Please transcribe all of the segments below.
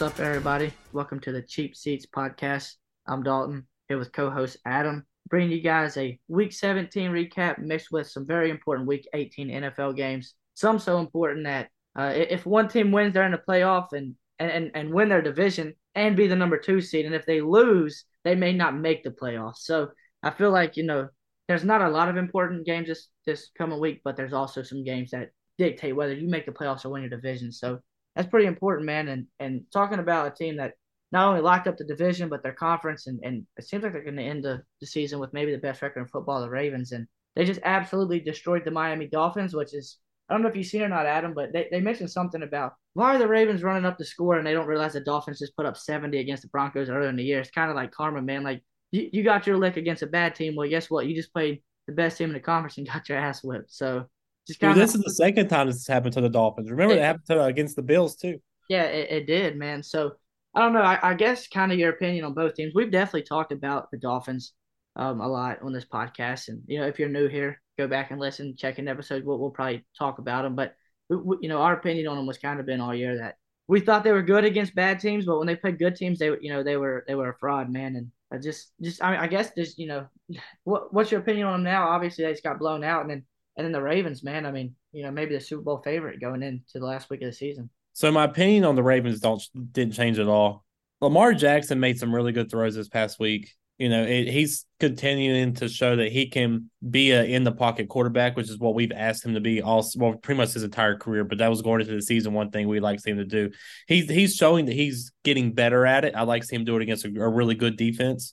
What's up, everybody? Welcome to the Cheap Seats podcast. I'm Dalton here with co-host Adam, bringing you guys a Week 17 recap mixed with some very important Week 18 NFL games. Some so important that uh, if one team wins, they're in the playoff and, and and win their division and be the number two seed, and if they lose, they may not make the playoffs. So I feel like you know there's not a lot of important games this this coming week, but there's also some games that dictate whether you make the playoffs or win your division. So that's pretty important, man. And and talking about a team that not only locked up the division but their conference, and and it seems like they're going to end the, the season with maybe the best record in football, the Ravens, and they just absolutely destroyed the Miami Dolphins, which is I don't know if you've seen it or not, Adam, but they, they mentioned something about why are the Ravens running up the score and they don't realize the Dolphins just put up 70 against the Broncos earlier in the year. It's kind of like karma, man. Like you, you got your lick against a bad team. Well, guess what? You just played the best team in the conference and got your ass whipped. So Dude, this is the second time this has happened to the Dolphins. Remember, it, it happened to, against the Bills too. Yeah, it, it did, man. So I don't know. I, I, guess kind of your opinion on both teams. We've definitely talked about the Dolphins um, a lot on this podcast, and you know, if you're new here, go back and listen, check an episode. We'll, we'll probably talk about them, but we, you know, our opinion on them was kind of been all year that we thought they were good against bad teams, but when they played good teams, they you know they were they were a fraud, man. And I just just I, mean, I guess just you know, what what's your opinion on them now? Obviously, they just got blown out, and then and then the Ravens, man. I mean, you know, maybe the Super Bowl favorite going into the last week of the season. So my opinion on the Ravens don't didn't change at all. Lamar Jackson made some really good throws this past week. You know, it, he's continuing to show that he can be a in the pocket quarterback, which is what we've asked him to be all well, pretty much his entire career. But that was going into the season one thing we like to see him to do. He's he's showing that he's getting better at it. I like to see him do it against a, a really good defense.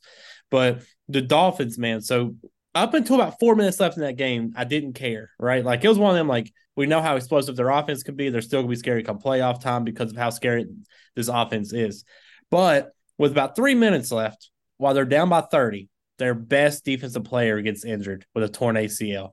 But the Dolphins, man, so up until about four minutes left in that game, I didn't care, right? Like it was one of them, like we know how explosive their offense can be. They're still gonna be scary come playoff time because of how scary this offense is. But with about three minutes left, while they're down by 30, their best defensive player gets injured with a torn ACL.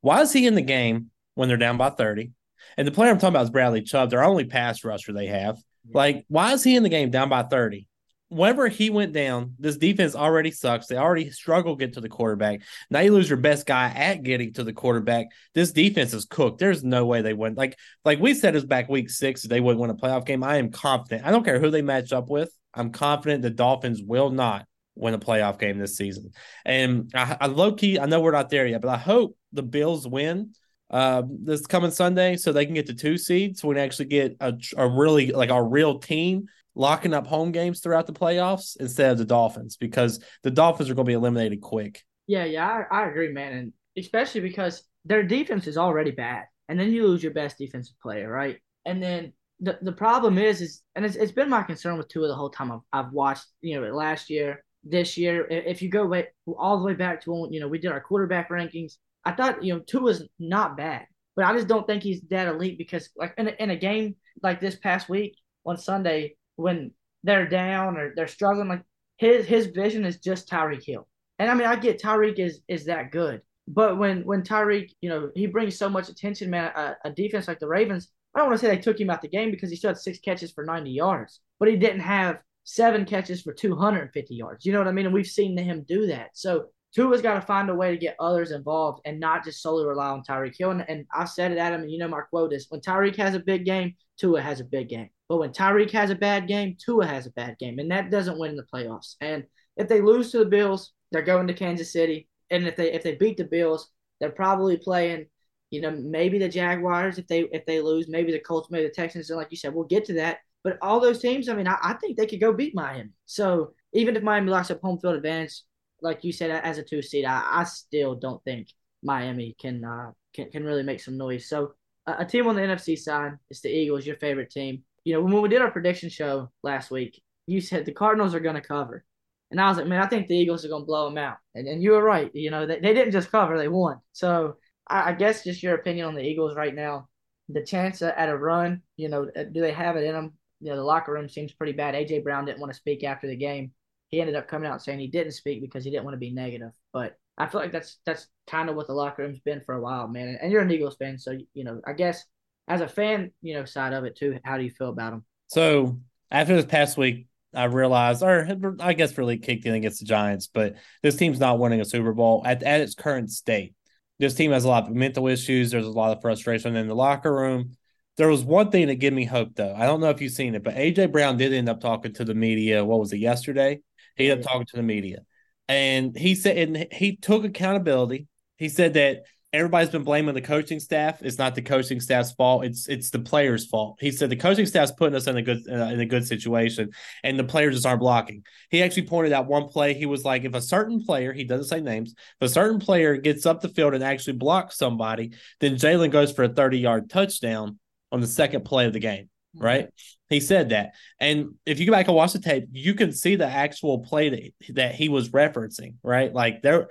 Why is he in the game when they're down by 30? And the player I'm talking about is Bradley Chubb, their only pass rusher they have. Like, why is he in the game down by 30? Whenever he went down, this defense already sucks. They already struggle get to the quarterback. Now you lose your best guy at getting to the quarterback. This defense is cooked. There's no way they win. Like like we said, is back week six. They wouldn't win a playoff game. I am confident. I don't care who they match up with. I'm confident the Dolphins will not win a playoff game this season. And I, I low key, I know we're not there yet, but I hope the Bills win uh, this coming Sunday so they can get the two seeds. So we can actually get a, a really like a real team locking up home games throughout the playoffs instead of the Dolphins because the Dolphins are going to be eliminated quick. Yeah, yeah, I, I agree, man, and especially because their defense is already bad, and then you lose your best defensive player, right? And then the the problem is, is and it's, it's been my concern with Tua the whole time I've, I've watched, you know, last year, this year. If you go way, all the way back to when you know we did our quarterback rankings, I thought you know Tua's not bad, but I just don't think he's that elite because like in a, in a game like this past week on Sunday, when they're down or they're struggling, like his his vision is just Tyreek Hill. And I mean, I get Tyreek is is that good, but when when Tyreek, you know, he brings so much attention, man. A, a defense like the Ravens, I don't want to say they took him out the game because he still had six catches for 90 yards, but he didn't have seven catches for 250 yards. You know what I mean? And we've seen him do that. So Tua's got to find a way to get others involved and not just solely rely on Tyreek Hill. And, and I said it, Adam, and you know my quote is when Tyreek has a big game, Tua has a big game. But when Tyreek has a bad game, Tua has a bad game, and that doesn't win in the playoffs. And if they lose to the Bills, they're going to Kansas City. And if they if they beat the Bills, they're probably playing, you know, maybe the Jaguars if they if they lose, maybe the Colts, maybe the Texans. And like you said, we'll get to that. But all those teams, I mean, I, I think they could go beat Miami. So even if Miami locks up home field advantage, like you said, as a two seed, I, I still don't think Miami can uh, can can really make some noise. So a team on the NFC side is the Eagles, your favorite team. You know, when we did our prediction show last week, you said the Cardinals are going to cover. And I was like, man, I think the Eagles are going to blow them out. And, and you were right. You know, they, they didn't just cover, they won. So I, I guess just your opinion on the Eagles right now. The chance at a run, you know, uh, do they have it in them? You know, the locker room seems pretty bad. A.J. Brown didn't want to speak after the game. He ended up coming out saying he didn't speak because he didn't want to be negative. But I feel like that's that's kind of what the locker room's been for a while, man. And you're an Eagles fan, so you know, I guess as a fan, you know, side of it too, how do you feel about them? So after this past week, I realized, or I guess really kicked in against the Giants, but this team's not winning a Super Bowl at, at its current state. This team has a lot of mental issues. There's a lot of frustration in the locker room. There was one thing that gave me hope, though. I don't know if you've seen it, but AJ Brown did end up talking to the media. What was it yesterday? He ended up talking to the media, and he said and he took accountability. He said that everybody's been blaming the coaching staff. It's not the coaching staff's fault. It's it's the players' fault. He said the coaching staff's putting us in a good uh, in a good situation, and the players just aren't blocking. He actually pointed out one play. He was like, if a certain player, he doesn't say names, if a certain player gets up the field and actually blocks somebody, then Jalen goes for a thirty yard touchdown on the second play of the game. Right? Mm-hmm. He said that. And if you go back and watch the tape, you can see the actual play that, that he was referencing, right? Like there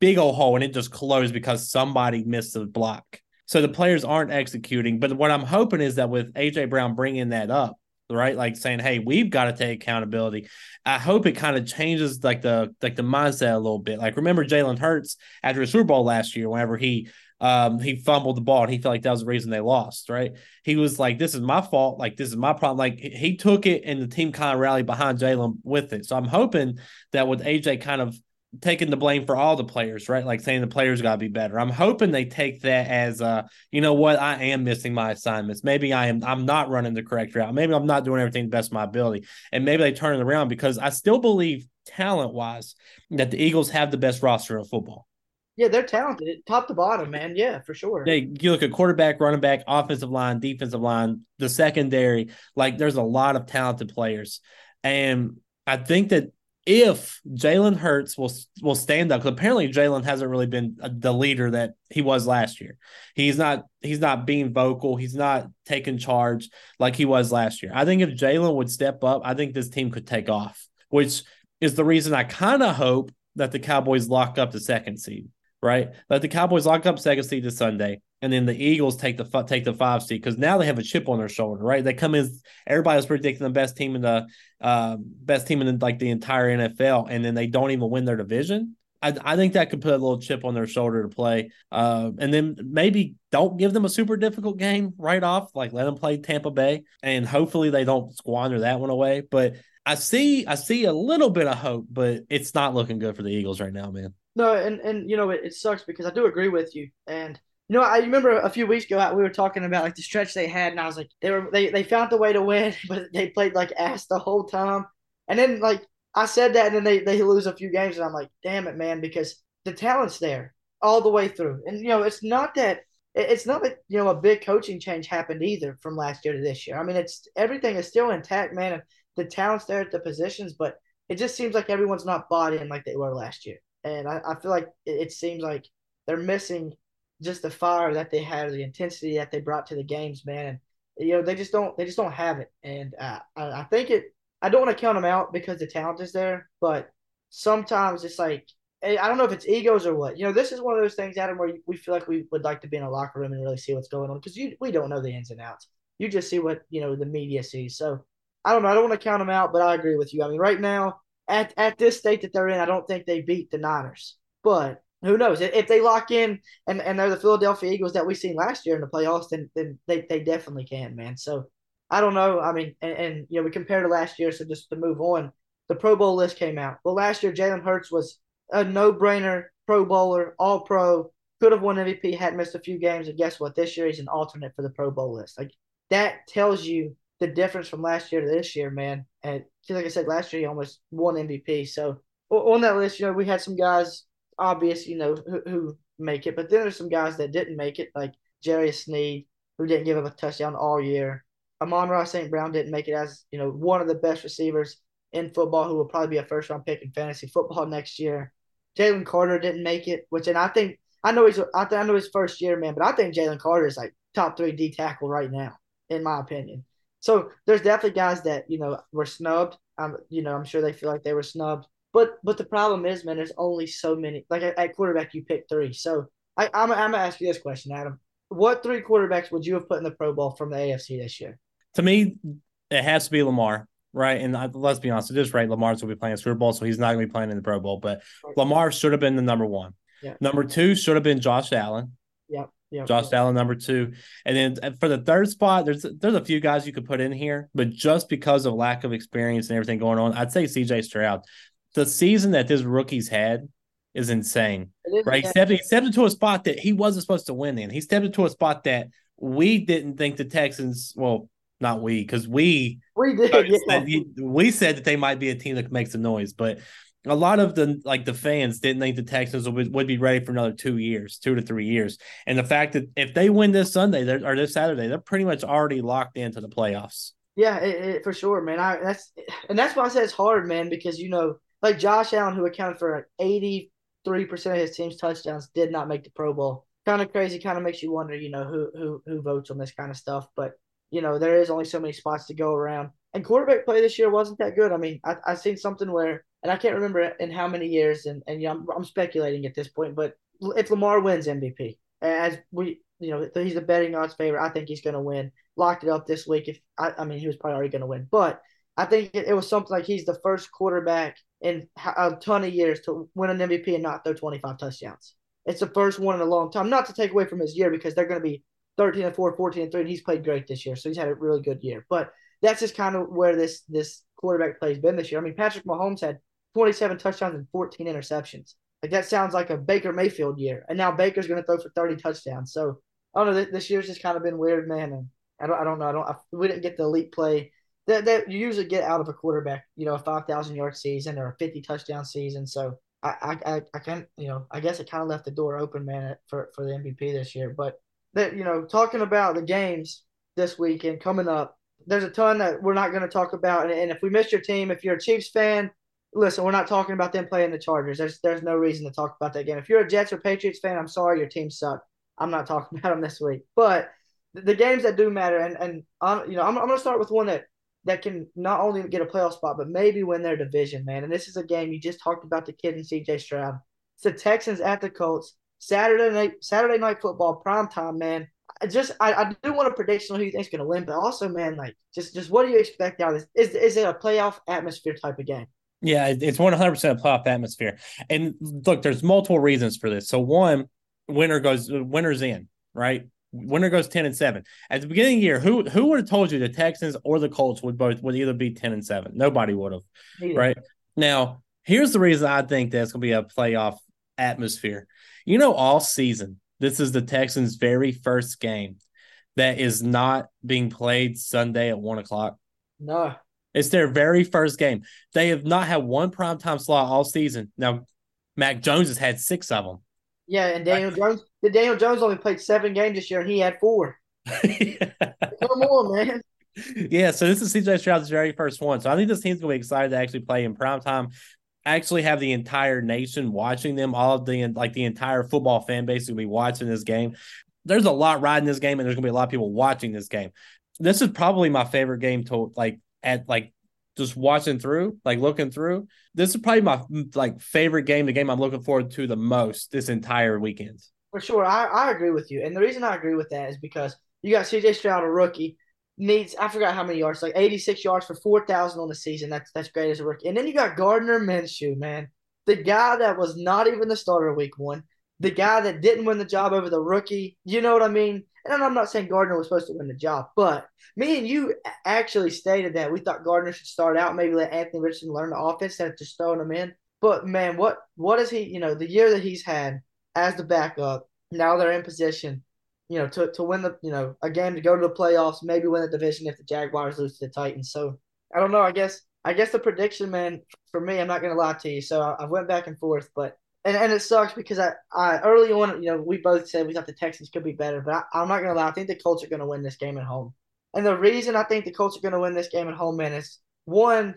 big old hole and it just closed because somebody missed the block. So the players aren't executing. But what I'm hoping is that with AJ Brown bringing that up, right, like saying, "Hey, we've got to take accountability." I hope it kind of changes like the like the mindset a little bit. Like remember Jalen Hurts after the Super Bowl last year, whenever he um, he fumbled the ball and he felt like that was the reason they lost, right? He was like, This is my fault. Like, this is my problem. Like, he took it and the team kind of rallied behind Jalen with it. So I'm hoping that with AJ kind of taking the blame for all the players, right? Like saying the players got to be better. I'm hoping they take that as, uh, you know what, I am missing my assignments. Maybe I am, I'm not running the correct route. Maybe I'm not doing everything the best of my ability. And maybe they turn it around because I still believe talent wise that the Eagles have the best roster of football. Yeah, they're talented, top to bottom, man. Yeah, for sure. Hey, you look at quarterback, running back, offensive line, defensive line, the secondary. Like, there's a lot of talented players, and I think that if Jalen Hurts will will stand up, because apparently Jalen hasn't really been uh, the leader that he was last year. He's not he's not being vocal. He's not taking charge like he was last year. I think if Jalen would step up, I think this team could take off, which is the reason I kind of hope that the Cowboys lock up the second seed right? Let the Cowboys lock up second seed this Sunday, and then the Eagles take the take the five seed because now they have a chip on their shoulder, right? They come in. Everybody was predicting the best team in the uh, best team in the, like the entire NFL, and then they don't even win their division. I, I think that could put a little chip on their shoulder to play, uh, and then maybe don't give them a super difficult game right off. Like let them play Tampa Bay, and hopefully they don't squander that one away. But I see I see a little bit of hope, but it's not looking good for the Eagles right now, man. No, and and you know it, it sucks because I do agree with you, and you know I remember a few weeks ago we were talking about like the stretch they had, and I was like they were they they found the way to win, but they played like ass the whole time, and then like I said that, and then they they lose a few games, and I'm like, damn it, man, because the talent's there all the way through, and you know it's not that it's not that you know a big coaching change happened either from last year to this year. I mean, it's everything is still intact, man. The talent's there at the positions, but it just seems like everyone's not bought in like they were last year and I, I feel like it, it, seems like they're missing just the fire that they had, the intensity that they brought to the games, man. And you know they just don't they just don't have it, and uh, I, I think it. I don't want to count them out because the talent is there, but sometimes it's like I don't know if it's egos or what. You know, this is one of those things, Adam, where we feel like we would like to be in a locker room and really see what's going on because you we don't know the ins and outs. You just see what you know the media sees. So I don't know. I don't want to count them out, but I agree with you. I mean, right now at at this state that they're in, I don't think they beat the Niners. But who knows? If they lock in and, and they're the Philadelphia Eagles that we seen last year in the playoffs, then, then they, they definitely can, man. So I don't know. I mean, and, and you know, we compare to last year, so just to move on, the Pro Bowl list came out. Well, last year Jalen Hurts was a no brainer Pro Bowler, all pro, could have won MVP, had missed a few games, and guess what? This year he's an alternate for the Pro Bowl list. Like that tells you the difference from last year to this year, man. And like I said, last year he almost won MVP. So on that list, you know, we had some guys, obvious, you know, who, who make it, but then there's some guys that didn't make it, like Jerry Sneed, who didn't give up a touchdown all year. Amon-Ra St. Brown didn't make it as, you know, one of the best receivers in football who will probably be a first round pick in fantasy football next year. Jalen Carter didn't make it, which and I think I know he's I, I know his first year, man, but I think Jalen Carter is like top three D tackle right now, in my opinion. So there's definitely guys that you know were snubbed. Um, you know, I'm sure they feel like they were snubbed. But but the problem is, man, there's only so many. Like at, quarterback, you pick three. So I, I'm I'm gonna ask you this question, Adam. What three quarterbacks would you have put in the Pro Bowl from the AFC this year? To me, it has to be Lamar, right? And let's be honest, it is right. Lamar's will be playing Super Bowl, so he's not going to be playing in the Pro Bowl. But Lamar should have been the number one. Yeah. Number two should have been Josh Allen. Yep. Yep. Josh Allen number two, and then uh, for the third spot, there's there's a few guys you could put in here, but just because of lack of experience and everything going on, I'd say C.J. Stroud. The season that this rookie's had is insane, right? He stepped, he stepped into a spot that he wasn't supposed to win in. He stepped into a spot that we didn't think the Texans, well, not we, because we we did. said, Yeah. we said that they might be a team that makes some noise, but a lot of the like the fans didn't think the Texans would, would be ready for another two years, two to three years. And the fact that if they win this Sunday or this Saturday, they're pretty much already locked into the playoffs. Yeah, it, it, for sure, man. I that's and that's why I say it's hard, man, because you know, like Josh Allen, who accounted for eighty three percent of his team's touchdowns, did not make the Pro Bowl. Kind of crazy. Kind of makes you wonder, you know, who who who votes on this kind of stuff. But you know, there is only so many spots to go around. And quarterback play this year wasn't that good. I mean, I I seen something where, and I can't remember in how many years, and and yeah, I'm, I'm speculating at this point, but if Lamar wins MVP, as we you know, he's a betting odds favorite. I think he's going to win. Locked it up this week. If I, I mean, he was probably already going to win, but I think it, it, was something like he's the first quarterback in a ton of years to win an MVP and not throw 25 touchdowns. It's the first one in a long time. Not to take away from his year because they're going to be 13 and 4, 14 and 3, and he's played great this year. So he's had a really good year. But that's just kind of where this this quarterback play has been this year. I mean, Patrick Mahomes had 27 touchdowns and 14 interceptions. Like that sounds like a Baker Mayfield year. And now Baker's going to throw for 30 touchdowns. So I don't know. This year's just kind of been weird, man. And I don't, I don't know. I don't. I, we didn't get the elite play that that you usually get out of a quarterback. You know, a five thousand yard season or a fifty touchdown season. So I, I, I can't. you know, I guess it kind of left the door open, man, for for the MVP this year. But that, you know, talking about the games this weekend coming up, there's a ton that we're not going to talk about. And, and if we missed your team, if you're a Chiefs fan, listen, we're not talking about them playing the Chargers. There's there's no reason to talk about that game. If you're a Jets or Patriots fan, I'm sorry, your team sucked. I'm not talking about them this week. But the, the games that do matter, and and I'm, you know, I'm, I'm going to start with one that that can not only get a playoff spot, but maybe win their division, man. And this is a game you just talked about the kid and CJ Stroud. It's the Texans at the Colts. Saturday night, Saturday night football, prime time, man. I just I, I do want a prediction on who you think's gonna win, but also, man, like just just what do you expect out of this? Is is it a playoff atmosphere type of game? Yeah, it's one hundred percent a playoff atmosphere. And look, there's multiple reasons for this. So one, winner goes winner's in, right? Winner goes ten and seven. At the beginning of the year, who who would have told you the Texans or the Colts would both would either be ten and seven? Nobody would have. Yeah. Right. Now, here's the reason I think that's gonna be a playoff atmosphere. You know, all season, this is the Texans' very first game that is not being played Sunday at one o'clock. No. It's their very first game. They have not had one primetime slot all season. Now, Mac Jones has had six of them. Yeah, and Daniel right. Jones. The Daniel Jones only played seven games this year, and he had four. Come on, man. Yeah, so this is CJ Stroud's very first one. So I think this team's gonna be excited to actually play in prime time. Actually, have the entire nation watching them. All of the like the entire football fan base will be watching this game. There's a lot riding this game, and there's gonna be a lot of people watching this game. This is probably my favorite game to like at like just watching through, like looking through. This is probably my like favorite game, the game I'm looking forward to the most this entire weekend. For sure, I, I agree with you, and the reason I agree with that is because you got C.J. Stroud, a rookie, needs I forgot how many yards, like 86 yards for 4,000 on the season. That's that's great as a rookie. And then you got Gardner Minshew, man, the guy that was not even the starter week one, the guy that didn't win the job over the rookie. You know what I mean? And I'm not saying Gardner was supposed to win the job, but me and you actually stated that we thought Gardner should start out, maybe let Anthony Richardson learn the offense instead of just throwing him in. But man, what what is he? You know, the year that he's had as the backup, now they're in position, you know, to to win the you know a game to go to the playoffs, maybe win the division if the Jaguars lose to the Titans. So I don't know. I guess I guess the prediction, man, for me, I'm not gonna lie to you. So I, I went back and forth, but and, and it sucks because I, I early on, you know, we both said we thought the Texans could be better, but I, am not gonna lie, I think the Colts are gonna win this game at home. And the reason I think the Colts are gonna win this game at home, man, is one,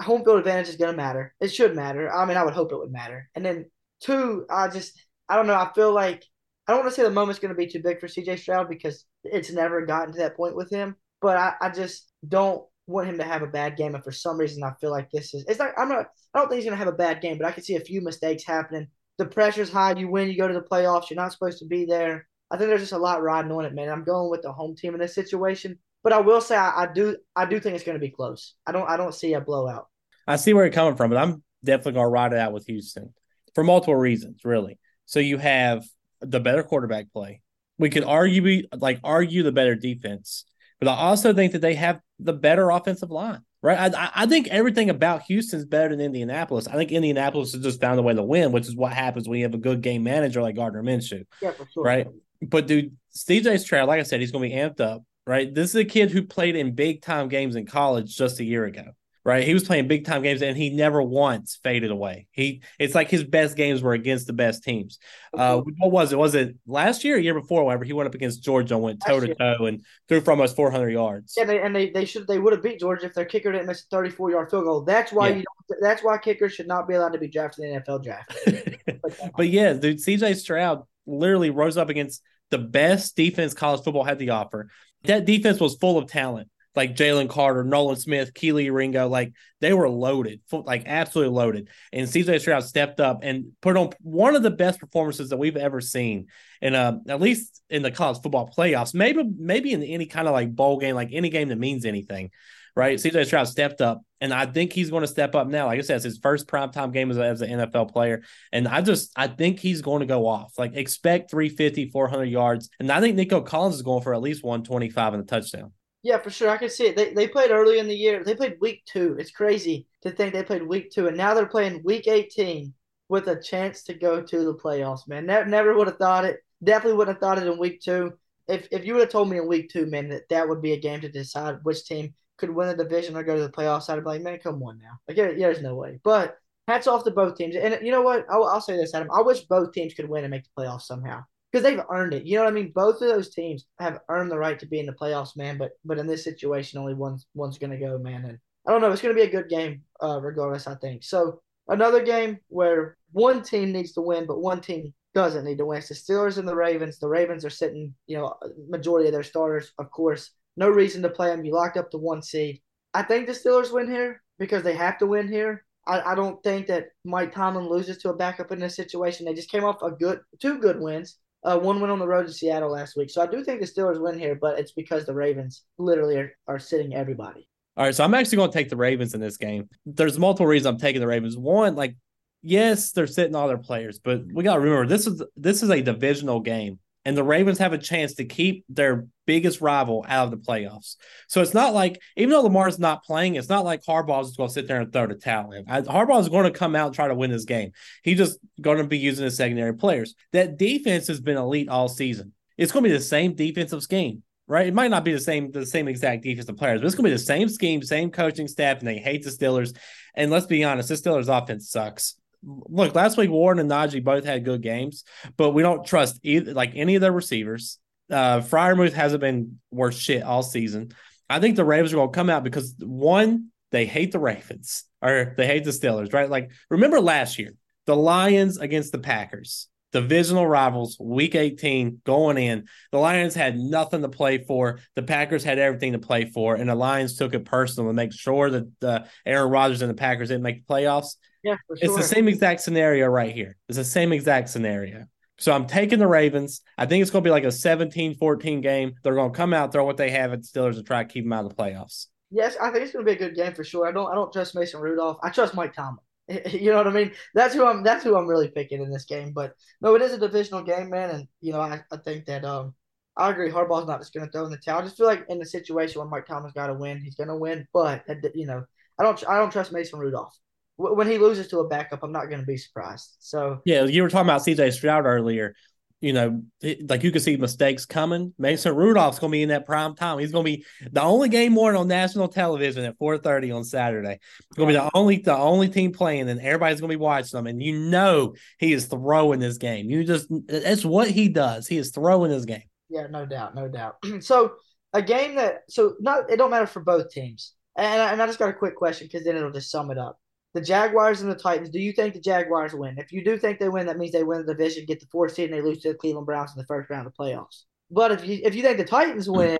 home field advantage is gonna matter. It should matter. I mean, I would hope it would matter. And then two, I just I don't know. I feel like I don't want to say the moment's gonna be too big for CJ Stroud because it's never gotten to that point with him. But I, I just don't want him to have a bad game, and for some reason, I feel like this is. It's not. I'm not. I don't think he's gonna have a bad game, but I can see a few mistakes happening. The pressure's high. You win, you go to the playoffs. You're not supposed to be there. I think there's just a lot riding on it, man. I'm going with the home team in this situation, but I will say I, I do. I do think it's going to be close. I don't. I don't see a blowout. I see where you're coming from, but I'm definitely going to ride it out with Houston for multiple reasons, really. So you have the better quarterback play. We could argue like argue the better defense, but I also think that they have the better offensive line. Right. I, I think everything about Houston's better than Indianapolis. I think Indianapolis has just found a way to win, which is what happens when you have a good game manager like Gardner Minshew. Yeah, for sure. Right. But dude, CJ Stroud, like I said, he's going to be amped up, right? This is a kid who played in big time games in college just a year ago right? He was playing big time games and he never once faded away. He it's like his best games were against the best teams. Uh, what was it? Was it last year or year before? Whenever he went up against Georgia and went toe to toe and threw for almost 400 yards. Yeah, they, and they, they should they would have beat Georgia if their kicker didn't miss a 34 yard field goal. That's why yeah. you don't, that's why kickers should not be allowed to be drafted in the NFL draft. but yeah, dude, CJ Stroud literally rose up against the best defense college football had to offer. That defense was full of talent like Jalen Carter, Nolan Smith, Kelee Ringo, like they were loaded, like absolutely loaded. And CJ Stroud stepped up and put on one of the best performances that we've ever seen, and uh, at least in the college football playoffs. Maybe maybe in any kind of like bowl game, like any game that means anything, right? CJ Stroud stepped up, and I think he's going to step up now. Like I said, it's his first primetime game as, a, as an NFL player, and I just I think he's going to go off. Like expect 350, 400 yards, and I think Nico Collins is going for at least 125 in the touchdown. Yeah, for sure. I can see it. They, they played early in the year. They played week two. It's crazy to think they played week two, and now they're playing week 18 with a chance to go to the playoffs, man. Never, never would have thought it. Definitely would have thought it in week two. If, if you would have told me in week two, man, that that would be a game to decide which team could win the division or go to the playoffs, I'd be like, man, come on now. Like, yeah, there's no way. But hats off to both teams. And you know what? I'll, I'll say this, Adam. I wish both teams could win and make the playoffs somehow because they've earned it. You know what I mean? Both of those teams have earned the right to be in the playoffs, man. But but in this situation, only one's one's to go, man. And I don't know. It's to be a good game, uh, regardless. I think so. Another game where one team needs to win, but one team doesn't need to win. It's the Steelers and the Ravens. The Ravens are sitting, you know, majority of their starters, of course. No reason to play them. You locked up the one seed. I think the Steelers win here because they have to win here. I, I don't think that Mike Tomlin loses to a backup in this situation. They just came off a good two good wins uh, one win on the road to Seattle last week. So I do think the Steelers win here, but it's because the Ravens literally are, are sitting everybody. All right, so I'm actually going to take the Ravens in this game. There's multiple reasons I'm taking the Ravens. One, like, yes, they're sitting all their players, but we got to remember this is this is a divisional game and the Ravens have a chance to keep their biggest rival out of the playoffs. So it's not like, even though Lamar's not playing, it's not like Harbaugh's just going to sit there and throw the towel in. Harbaugh is going to come out and try to win this game. He's just going to be using his secondary players. That defense has been elite all season. It's going to be the same defensive scheme. Right, it might not be the same the same exact defensive players, but it's going to be the same scheme, same coaching staff, and they hate the Steelers. And let's be honest, the Steelers' offense sucks look, last week Warren and Najee both had good games, but we don't trust either like any of their receivers. Uh Freiermuth hasn't been worth shit all season. I think the Ravens are gonna come out because one, they hate the Ravens or they hate the Steelers, right? Like remember last year, the Lions against the Packers. Divisional rivals, week 18, going in. The Lions had nothing to play for. The Packers had everything to play for, and the Lions took it personal to make sure that uh, Aaron Rodgers and the Packers didn't make the playoffs. Yeah, sure. It's the same exact scenario right here. It's the same exact scenario. So I'm taking the Ravens. I think it's going to be like a 17-14 game. They're going to come out, throw what they have at the Steelers, and try to keep them out of the playoffs. Yes, I think it's going to be a good game for sure. I don't, I don't trust Mason Rudolph. I trust Mike Tomlin. You know what I mean? That's who I'm. That's who I'm really picking in this game. But no, it is a divisional game, man. And you know, I, I think that um, I agree. Harbaugh's not just going to throw in the towel. I just feel like in the situation where Mike Tomlin's got to win, he's going to win. But you know, I don't. I don't trust Mason Rudolph when he loses to a backup, I'm not going to be surprised. So yeah, you were talking about CJ Stroud earlier. You know, like you can see mistakes coming. Mason Rudolph's going to be in that prime time. He's going to be the only game morning on national television at 4:30 on Saturday. It's going to be the only the only team playing, and everybody's going to be watching them. And you know, he is throwing this game. You just that's what he does. He is throwing this game. Yeah, no doubt, no doubt. so a game that so not it don't matter for both teams. And, and I just got a quick question because then it'll just sum it up the Jaguars and the Titans. Do you think the Jaguars win? If you do think they win, that means they win the division, get the fourth seed, and they lose to the Cleveland Browns in the first round of the playoffs. But if you if you think the Titans win,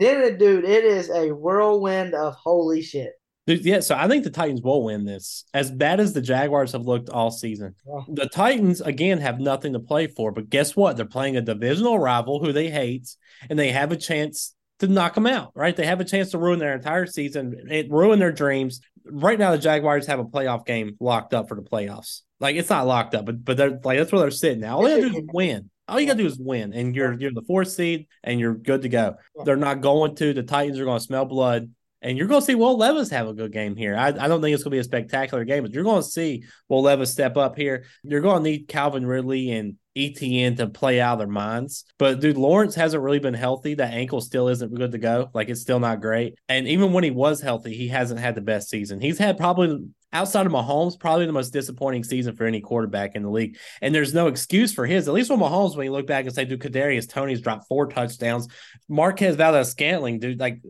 mm-hmm. then dude, it is a whirlwind of holy shit. Yeah, so I think the Titans will win this. As bad as the Jaguars have looked all season, yeah. the Titans again have nothing to play for. But guess what? They're playing a divisional rival who they hate, and they have a chance to knock them out. Right? They have a chance to ruin their entire season, it ruin their dreams right now the Jaguars have a playoff game locked up for the playoffs. Like it's not locked up, but but they're like that's where they're sitting now. All you gotta do is win. All you gotta do is win, and you're you're the fourth seed, and you're good to go. They're not going to. The Titans are going to smell blood, And you're going to see Will Levis have a good game here. I, I don't think it's going to be a spectacular game, but you're going to see Will Levis step up here. You're going to need Calvin Ridley and ETN to play out of their minds. But dude, Lawrence hasn't really been healthy. That ankle still isn't good to go. Like it's still not great. And even when he was healthy, he hasn't had the best season. He's had probably outside of Mahomes, probably the most disappointing season for any quarterback in the league. And there's no excuse for his. At least with Mahomes, when you look back and say, dude, Kadarius Toney's dropped four touchdowns. Marquez Valdes-Scantling, dude, like,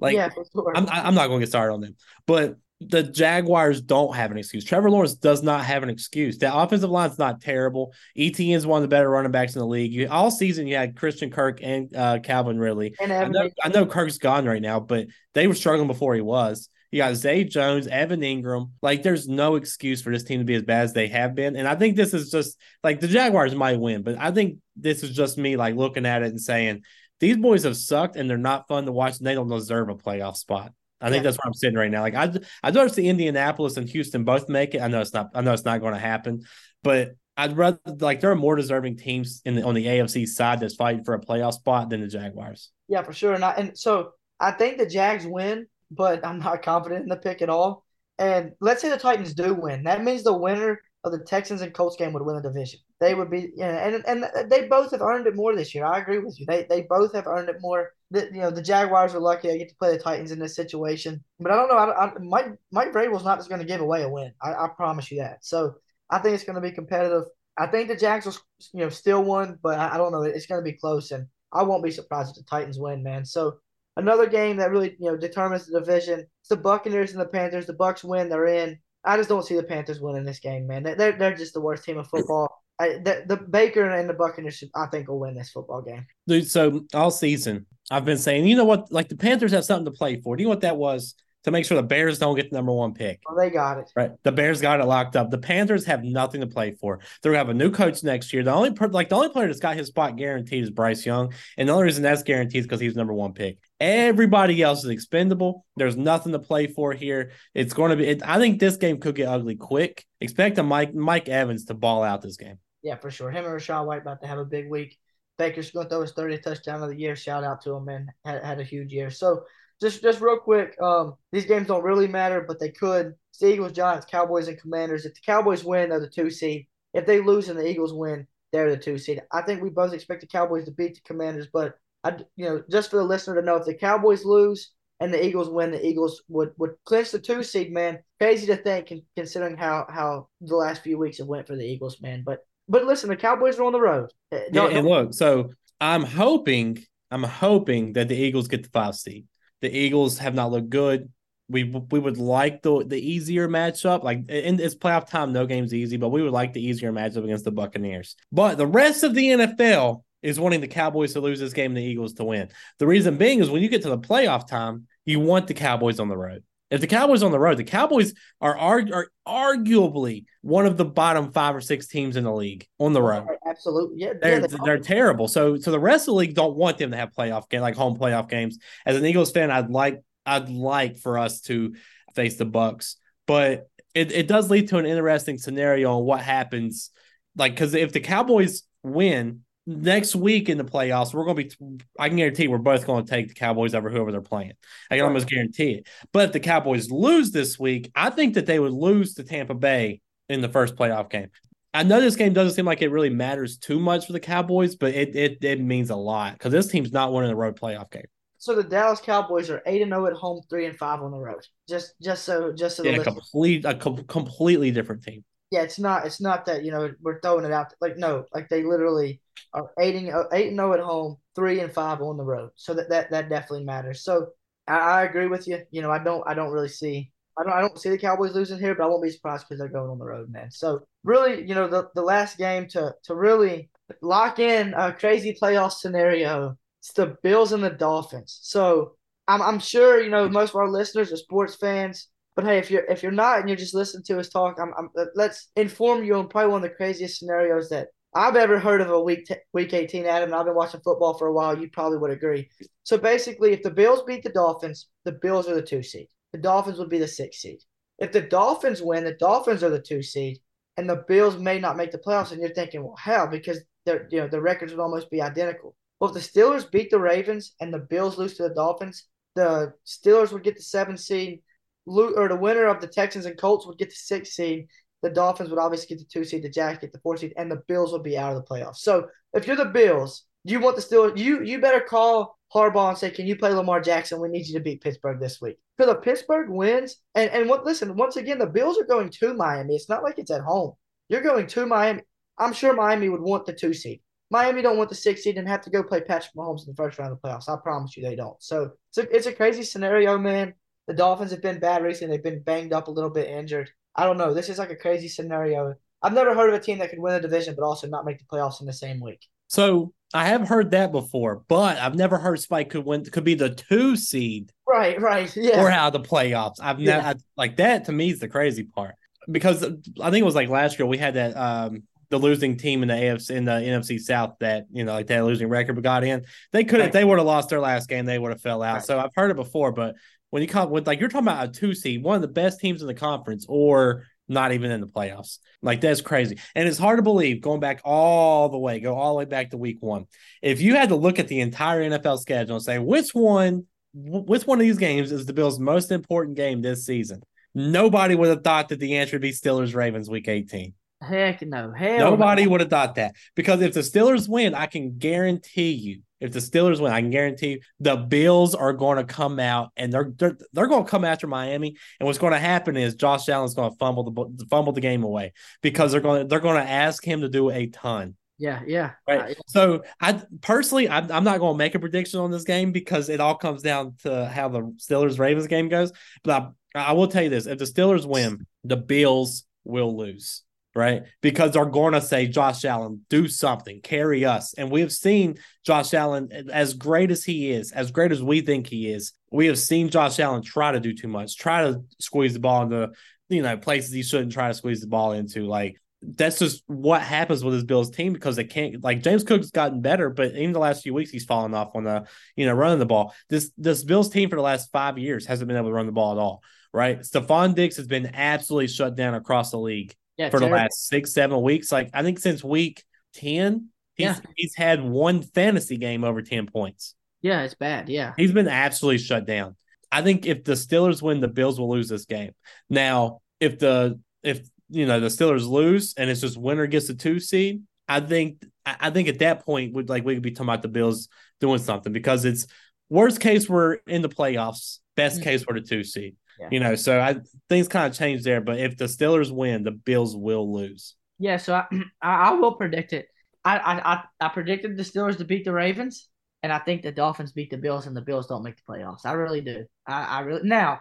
like yeah, sure. I'm, I'm not going to get started on them, but the Jaguars don't have an excuse. Trevor Lawrence does not have an excuse. The offensive line's not terrible. ETN is one of the better running backs in the league. You, all season, you had Christian Kirk and uh, Calvin Ridley. And I know, I know Kirk's gone right now, but they were struggling before he was. You got Zay Jones, Evan Engram. Like, there's no excuse for this team to be as bad as they have been. And I think this is just like the Jaguars might win, but I think this is just me like looking at it and saying these boys have sucked and they're not fun to watch and they don't deserve a playoff spot. I think yeah. that's where I'm sitting right now. Like I, I'd rather see Indianapolis and Houston both make it. I know it's not. I know it's not going to happen, but I'd rather like there are more deserving teams in the on the AFC side that's fighting for a playoff spot than the Jaguars. Yeah, for sure. And I, and so I think the Jags win, but I'm not confident in the pick at all. And let's say the Titans do win. That means the winner of the Texans and Colts game would win the division. They would be, you know, and and they both have earned it more this year. I agree with you. They they both have earned it more. The, you know, the Jaguars are lucky I get to play the Titans in this situation. But I don't know. I, I, Mike Mike Vrabel's not just going to give away a win. I, I promise you that. So I think it's going to be competitive. I think the Jags will, you know, still won, but I, I don't know. It's going to be close, and I won't be surprised if the Titans win, man. So another game that really you know determines the division. It's the Buccaneers and the Panthers. The Bucks win, they're in. I just don't see the Panthers winning this game, man. They're they're just the worst team of football. The, the Baker and the Buccaneers, I think, will win this football game. Dude, so all season I've been saying, you know what? Like the Panthers have something to play for. Do you know what that was? To make sure the Bears don't get the number one pick. Well, they got it. Right. The Bears got it locked up. The Panthers have nothing to play for. They're gonna have a new coach next year. The only per- like the only player that's got his spot guaranteed is Bryce Young, and the only reason that's guaranteed is because he's number one pick. Everybody else is expendable. There's nothing to play for here. It's going to be. It, I think this game could get ugly quick. Expect a Mike Mike Evans to ball out this game. Yeah, for sure. Him and Rachaad White about to have a big week. Baker's going to throw his 30th touchdown of the year. Shout out to him, man. Had, had a huge year. So just just real quick, um, these games don't really matter, but they could. It's the Eagles, Giants, Cowboys, and Commanders. If the Cowboys win, they're the two seed. If they lose and the Eagles win, they're the two seed. I think we both expect the Cowboys to beat the Commanders, but I, you know, just for the listener to know, if the Cowboys lose and the Eagles win, the Eagles would would clinch the two seed. Man, crazy to think, considering how how the last few weeks have went for the Eagles, man. But but listen, the Cowboys are on the road. Eh, yeah, and look, so I'm hoping, I'm hoping that the Eagles get the five seed. The Eagles have not looked good. We we would like the the easier matchup. Like in it's playoff time, no game's easy, but we would like the easier matchup against the Buccaneers. But the rest of the NFL is wanting the Cowboys to lose this game and the Eagles to win. The reason being is when you get to the playoff time, you want the Cowboys on the road. If the Cowboys on the road, the Cowboys are, are are arguably one of the bottom five or six teams in the league on the road. Absolutely, yeah, they're yeah, they're terrible. So so the rest of the league don't want them to have playoff game like home playoff games. As an Eagles fan, I'd like I'd like for us to face the Bucks, but it, it does lead to an interesting scenario on what happens. Like because if the Cowboys win, next week in the playoffs, we're going to be, I can guarantee we're both going to take the Cowboys over whoever they're playing. I can almost guarantee it. But if the Cowboys lose this week, I think that they would lose to Tampa Bay in the first playoff game. I know this game doesn't seem like it really matters too much for the Cowboys, but it it, it means a lot because this team's not winning the road playoff game. So the Dallas Cowboys are eight and zero oh at home, three and five on the road. Just just so just so yeah, complete a com- completely different team yeah, it's not it's not that you know we're throwing it out like no, like they literally are eight and uh, eight and zero at home, three and five on the road. So that that, that definitely matters. So I, I agree with you. You know, I don't I don't really see I don't I don't see the Cowboys losing here, but I won't be surprised because they're going on the road, man. So really, you know, the the last game to to really lock in a crazy playoff scenario, it's the Bills and the Dolphins. So I'm I'm sure you know most of our listeners are sports fans. But hey, if you're if you're not and you're just listening to us talk, I'm, I'm let's inform you on probably one of the craziest scenarios that I've ever heard of a week t- week 18, Adam. And I've been watching football for a while. You probably would agree. So basically, if the Bills beat the Dolphins, the Bills are the two seed. The Dolphins would be the six seed. If the Dolphins win, the Dolphins are the two seed, and the Bills may not make the playoffs. And you're thinking, well, how? Because you know the records would almost be identical. Well, if the Steelers beat the Ravens and the Bills lose to the Dolphins, the Steelers would get the seven seed, or the winner of the Texans and Colts would get the six seed. The Dolphins would obviously get the two seed, the Jags get the four seed, and the Bills would be out of the playoffs. So if you're the Bills, you want the Steelers, you you better call Harbaugh and say, "Can you play Lamar Jackson? We need you to beat Pittsburgh this week." Because if Pittsburgh wins, and and what? Listen, once again, the Bills are going to Miami. It's not like it's at home. You're going to Miami. I'm sure Miami would want the two seed. Miami don't want the six seed and have to go play Patrick Mahomes in the first round of the playoffs. I promise you, they don't. So it's a, it's a crazy scenario, man. The Dolphins have been bad recently. They've been banged up a little bit, injured. I don't know. This is like a crazy scenario. I've never heard of a team that could win a division but also not make the playoffs in the same week. So I have heard that before, but I've never heard Spike could win could be the two seed. Right, right. Yeah. Or out of the playoffs. I've yeah. never like that to me is the crazy part. Because I think it was like last year we had that um the losing team in the AFC in the NFC South that you know like that losing record but got in. They could have right. they would have lost their last game, they would have fell out. Right. So I've heard it before, but when you come with like you're talking about a two seed, one of the best teams in the conference, or not even in the playoffs. Like that's crazy. And it's hard to believe going back all the way, go all the way back to week one. If you had to look at the entire NFL schedule and say which one, which one of these games is the Bills' most important game this season, nobody would have thought that the answer would be Steelers Ravens week 18. Heck no. Hell Nobody no. would have thought that. Because if the Steelers win, I can guarantee you, if the Steelers win, I can guarantee the Bills are going to come out and they're they're, they're going to come after Miami. And what's going to happen is Josh Allen's going to fumble the fumble the game away because they're going to they're going to ask him to do a ton. Yeah, yeah. Right. Uh, yeah. So I personally, I, I'm not going to make a prediction on this game because it all comes down to how the Steelers Ravens game goes. But I, I will tell you this: if the Steelers win, the Bills will lose right? Because they're going to say, Josh Allen, do something, carry us. And we have seen Josh Allen, as great as he is, as great as we think he is, we have seen Josh Allen try to do too much, try to squeeze the ball into, you know, places he shouldn't try to squeeze the ball into. Like, that's just what happens with his Bills team because they can't like James Cook's gotten better, but in the last few weeks he's fallen off on the you know running the ball. This this Bills team for the last five years hasn't been able to run the ball at all. Right, Stefon Diggs has been absolutely shut down across the league yeah, for terrible. the last six, seven weeks. Like I think since week ten, he's yeah. he's had one fantasy game over ten points. Yeah, it's bad. Yeah, he's been absolutely shut down. I think if the Steelers win, the Bills will lose this game. Now, if the if you know the Steelers lose and it's just winner gets the two seed, I think I think at that point would like we could be talking about the Bills doing something because it's worst case we're in the playoffs, best mm-hmm. case we're the two seed. Yeah. You know, so I things kind of change there. But if the Steelers win, the Bills will lose. Yeah, so I I, will predict it. I, I I predicted the Steelers to beat the Ravens, and I think the Dolphins beat the Bills, and the Bills don't make the playoffs. I really do. I, I really now.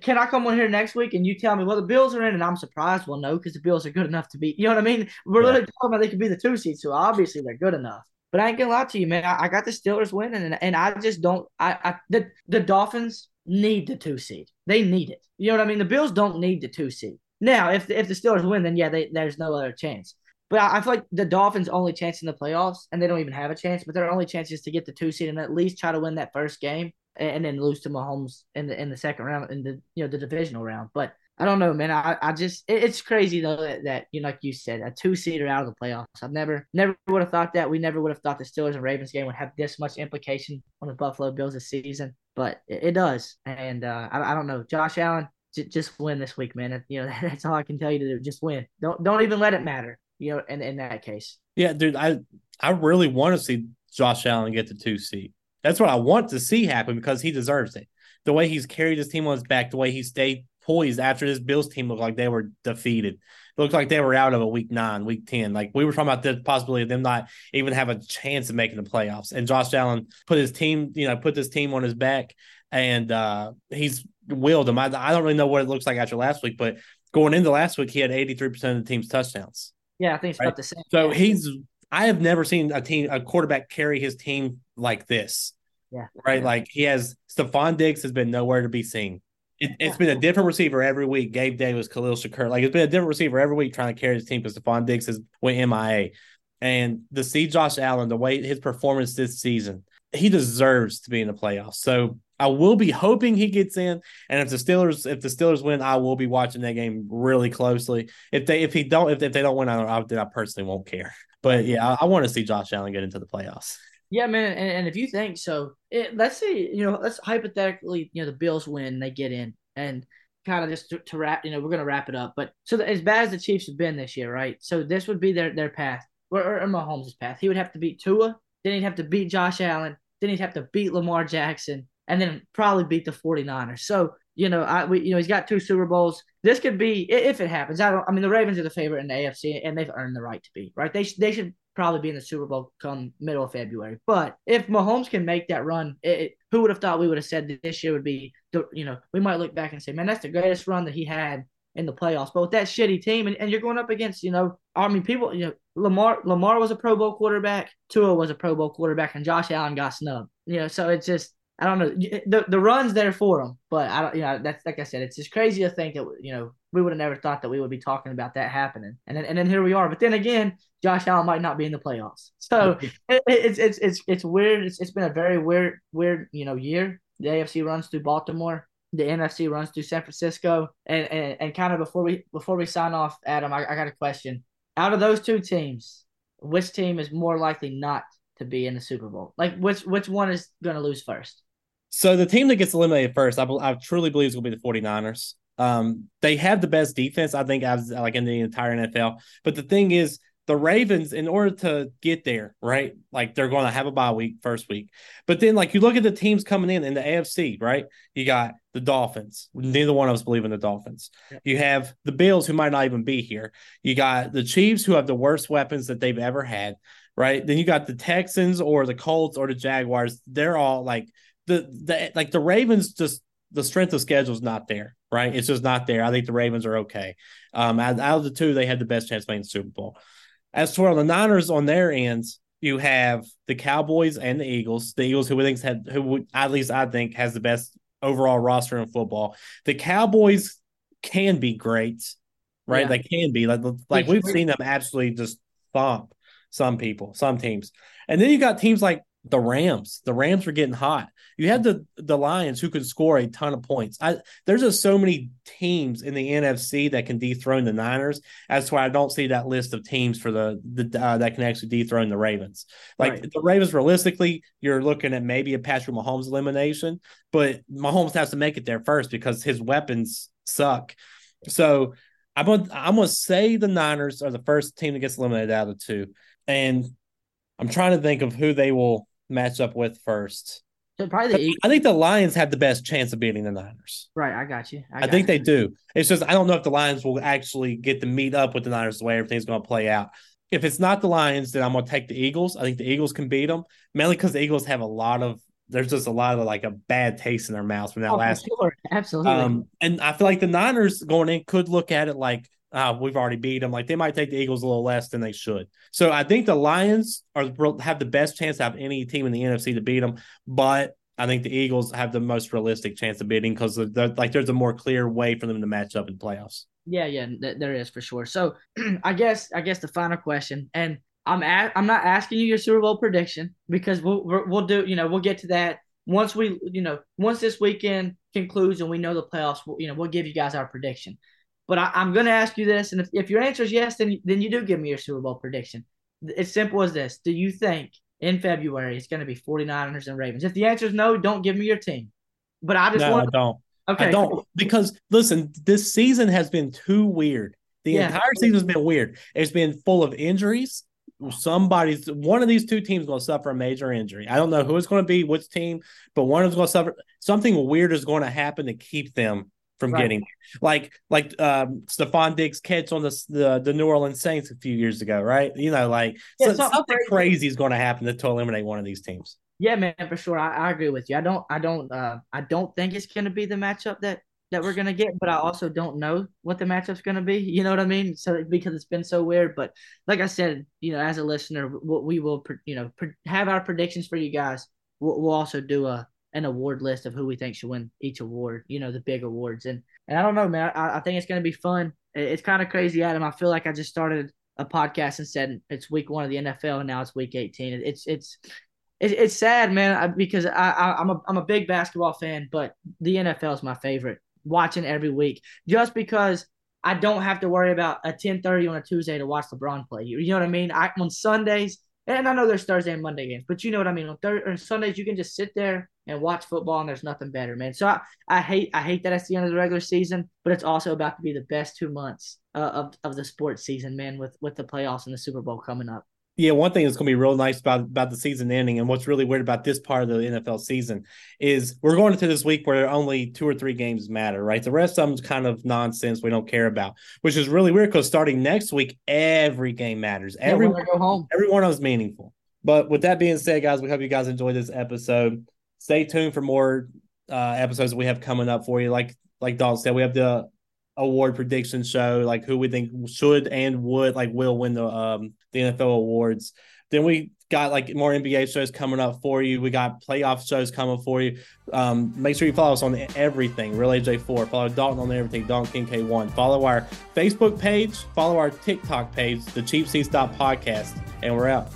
Can I come on here next week and you tell me, well, the Bills are in, and I'm surprised? Well, no, because the Bills are good enough to beat. You know what I mean? We're yeah. literally talking about they could be the two seed, so obviously they're good enough. But I ain't gonna lie to you, man. I, I got the Steelers winning, and, and I just don't. I, I the the Dolphins need the two seed. They need it. You know what I mean? The Bills don't need the two seed. Now, if if the Steelers win, then yeah, they, there's no other chance. But I, I, feel like the Dolphins' only chance in the playoffs, and they don't even have a chance, but their only chance is to get the two seed and at least try to win that first game, and, and then lose to Mahomes in the in the second round in the you know the divisional round. But I don't know, man. I, I just it, it's crazy though that, that you know, like you said, a two seater out of the playoffs. I've never never would have thought that. We never would have thought the Steelers and Ravens game would have this much implication on the Buffalo Bills this season, but it, does. And uh, I, I don't know, Josh Allen, j- just win this week, man. You know that's all I can tell you to do. Just win. Don't don't even let it matter. You know, in in that case. Yeah, dude. I I really want to see Josh Allen get the two seat. That's what I want to see happen because he deserves it. The way he's carried his team on his back, the way he stayed poised after this Bills team looked like they were defeated. It looked like they were out of a week nine, week 10. Like we were talking about the possibility of them not even have a chance of making the playoffs. And Josh Allen put his team, you know, put this team on his back and uh, he's willed them. I, I don't really know what it looks like after last week, but going into last week, he had 83% of the team's touchdowns. Yeah, I think it's right? about the same. So he's, I have never seen a team, a quarterback carry his team like this. Yeah. Right. Yeah. Like he has, Stefon Diggs has been nowhere to be seen. It, has been a different receiver every week. Gabe Davis, Khalil Shakir. Like it's been a different receiver every week trying to carry his team because Stefon Diggs has went MIA. And to see Josh Allen, the way his performance this season, he deserves to be in the playoffs. So I will be hoping he gets in. And if the Steelers, if the Steelers win, I will be watching that game really closely. If they, if he don't, if, if they don't win, I, I, I personally won't care. But yeah, I, I want to see Josh Allen get into the playoffs. Yeah, man, and, and if you think so, it, let's say you know, let's hypothetically, you know, the Bills win, they get in, and kind of just to, to, wrap, you know, we're gonna wrap it up. But so the, as bad as the Chiefs have been this year, right? So this would be their their path, or, or Mahomes' path. He would have to beat Tua, then he'd have to beat Josh Allen, then he'd have to beat Lamar Jackson, and then probably beat the 49ers. So you know, I we, you know he's got two Super Bowls. This could be if it happens. I don't. I mean, the Ravens are the favorite in the AFC, and they've earned the right to be right. They they should probably be in the Super Bowl come middle of February. But if Mahomes can make that run, it, it, who would have thought we would have said this year would be the, you know, we might look back and say, man, that's the greatest run that he had in the playoffs. But with that shitty team, and, and you're going up against, you know, I mean, people, you know, Lamar Lamar was a Pro Bowl quarterback, Tua was a Pro Bowl quarterback, and Josh Allen got snubbed. You know, so it's just I don't know. Eh, the the run's there for them, but I don't. You know, that's like I said, it's just crazy to think that you know we would have never thought that we would be talking about that happening, and then and then here we are. But then again, Josh Allen might not be in the playoffs, so it, it's it's it's it's weird. It's it's been a very weird weird you know year. The AFC runs through Baltimore, the NFC runs through San Francisco, and and, and kind of before we before we sign off, Adam, I, I got a question. Out of those two teams, which team is more likely not to be in the Super Bowl? Like which which one is going to lose first? So the team that gets eliminated first, I, I truly believe is going to be the 49ers. Um, they have the best defense, I think, as like in the entire NFL. But the thing is, the Ravens, in order to get there, right? Like they're going to have a bye week first week. But then, like you look at the teams coming in in the AFC, right? You got the Dolphins. Neither one of us believe in the Dolphins. Yeah. You have the Bills, who might not even be here. You got the Chiefs, who have the worst weapons that they've ever had, right? Then you got the Texans or the Colts or the Jaguars. They're all like the the like the Ravens just the strength of schedule is not there, right? It's just not there. I think the Ravens are okay. Um, out, out of the two, they had the best chance of making the Super Bowl. As for the Niners on their ends, you have the Cowboys and the Eagles. The Eagles, who we think had, who would, at least I think has the best overall roster in football. The Cowboys can be great, right? Yeah. They can be like like we've seen them absolutely just thump some people, some teams, and then you got teams like the Rams. The Rams were getting hot. You had the the Lions who could score a ton of points. I there's just so many teams in the NFC that can dethrone the Niners. That's why I don't see that list of teams for the the uh, that can actually dethrone the Ravens. Like right. the Ravens, realistically, you're looking at maybe a Patrick Mahomes elimination, but Mahomes has to make it there first because his weapons suck. So I'm gonna I'm gonna say the Niners are the first team that gets eliminated out of the two, and I'm trying to think of who they will match up with first. So probably the I think the Lions have the best chance of beating the Niners. Right, I got you. I, got I think you. they do. It's just I don't know if the Lions will actually get to meet up with the Niners the way everything's going to play out. If it's not the Lions, then I'm going to take the Eagles. I think the Eagles can beat them mainly because the Eagles have a lot of there's just a lot of like a bad taste in their mouths from that oh, last. Sure. Absolutely. Um, and I feel like the Niners going in could look at it like uh, we've already beat them. Like they might take the Eagles a little less than they should. So I think the Lions are have the best chance to have any team in the NFC to beat them, but I think the Eagles have the most realistic chance of beating because like there's a more clear way for them to match up in the playoffs. Yeah, yeah, th- there is for sure. So I guess I guess the final question, and I'm at, I'm not asking you your Super Bowl prediction because we'll we'll do you know we'll get to that once we you know once this weekend concludes and we know the playoffs. We'll, you know we'll give you guys our prediction. But I, am going to ask you this, and if, if your answer is yes, then then you do give me your Super Bowl prediction. It's simple as this: Do you think in February it's going to be 49ers and Ravens? If the answer is no, don't give me your team. But I just no, want I don't. Okay, I don't because listen, this season has been too weird. The yeah. entire season has been weird. It's been full of injuries. Somebody's one of these two teams going to suffer a major injury. I don't know who it's going to be, which team, but one of is going to suffer. Something weird is going to happen to keep them from right. getting like like um Stefon Diggs catch on the, the, the New Orleans Saints a few years ago, right? You know, like yeah, so, something, crazy is going to happen to, to eliminate one of these teams. Yeah, man, for sure. I, I agree with you. I don't I don't uh I don't think it's gonna be the matchup that that we're gonna get, but I also don't know what the matchup's gonna be. You know what I mean? So because it's been so weird, but like I said, you know, as a listener, we will, you know, have our predictions for you guys. We'll also do a an award list of who we think should win each award, you know, the big awards. And and I don't know, man. I, I think it's gonna be fun. It's kind of crazy, Adam. I feel like I just started a podcast and said it's week one of the NFL and now it's week 18. It's it's it's, it's sad, man, because I, I I'm a I'm a big basketball fan, but the NFL is my favorite. Watching every week, just because I don't have to worry about a 10:30 on a Tuesday to watch LeBron play. You know what I mean? I on Sundays And I know there's Thursday and Monday games, but you know what I mean. On Thursday or Sundays, you can just sit there and watch football, and there's nothing better, man. So I, I hate I hate that it's the end of the regular season, but it's also about to be the best two months uh, of of the sports season, man. With with the playoffs and the Super Bowl coming up. Yeah, one thing that's going to be real nice about about the season ending, and what's really weird about this part of the NFL season is we're going into this week where only two or three games matter, right? The rest of them's kind of nonsense we don't care about, which is really weird because starting next week, every game matters. Every yeah, go home. Every one of them is meaningful. But with that being said, guys, we hope you guys enjoyed this episode. Stay tuned for more uh, episodes we have coming up for you. Like like Dalton said, we have the award prediction show, like who we think should and would like will win the um the NFL awards. Then we got like more NBA shows coming up for you. We got playoff shows coming for you. Um, make sure you follow us on everything. Real AJ4. Follow Dalton on everything. Dalton King K1. Follow our Facebook page. Follow our TikTok page, the Cheap Seats Podcast, and we're out.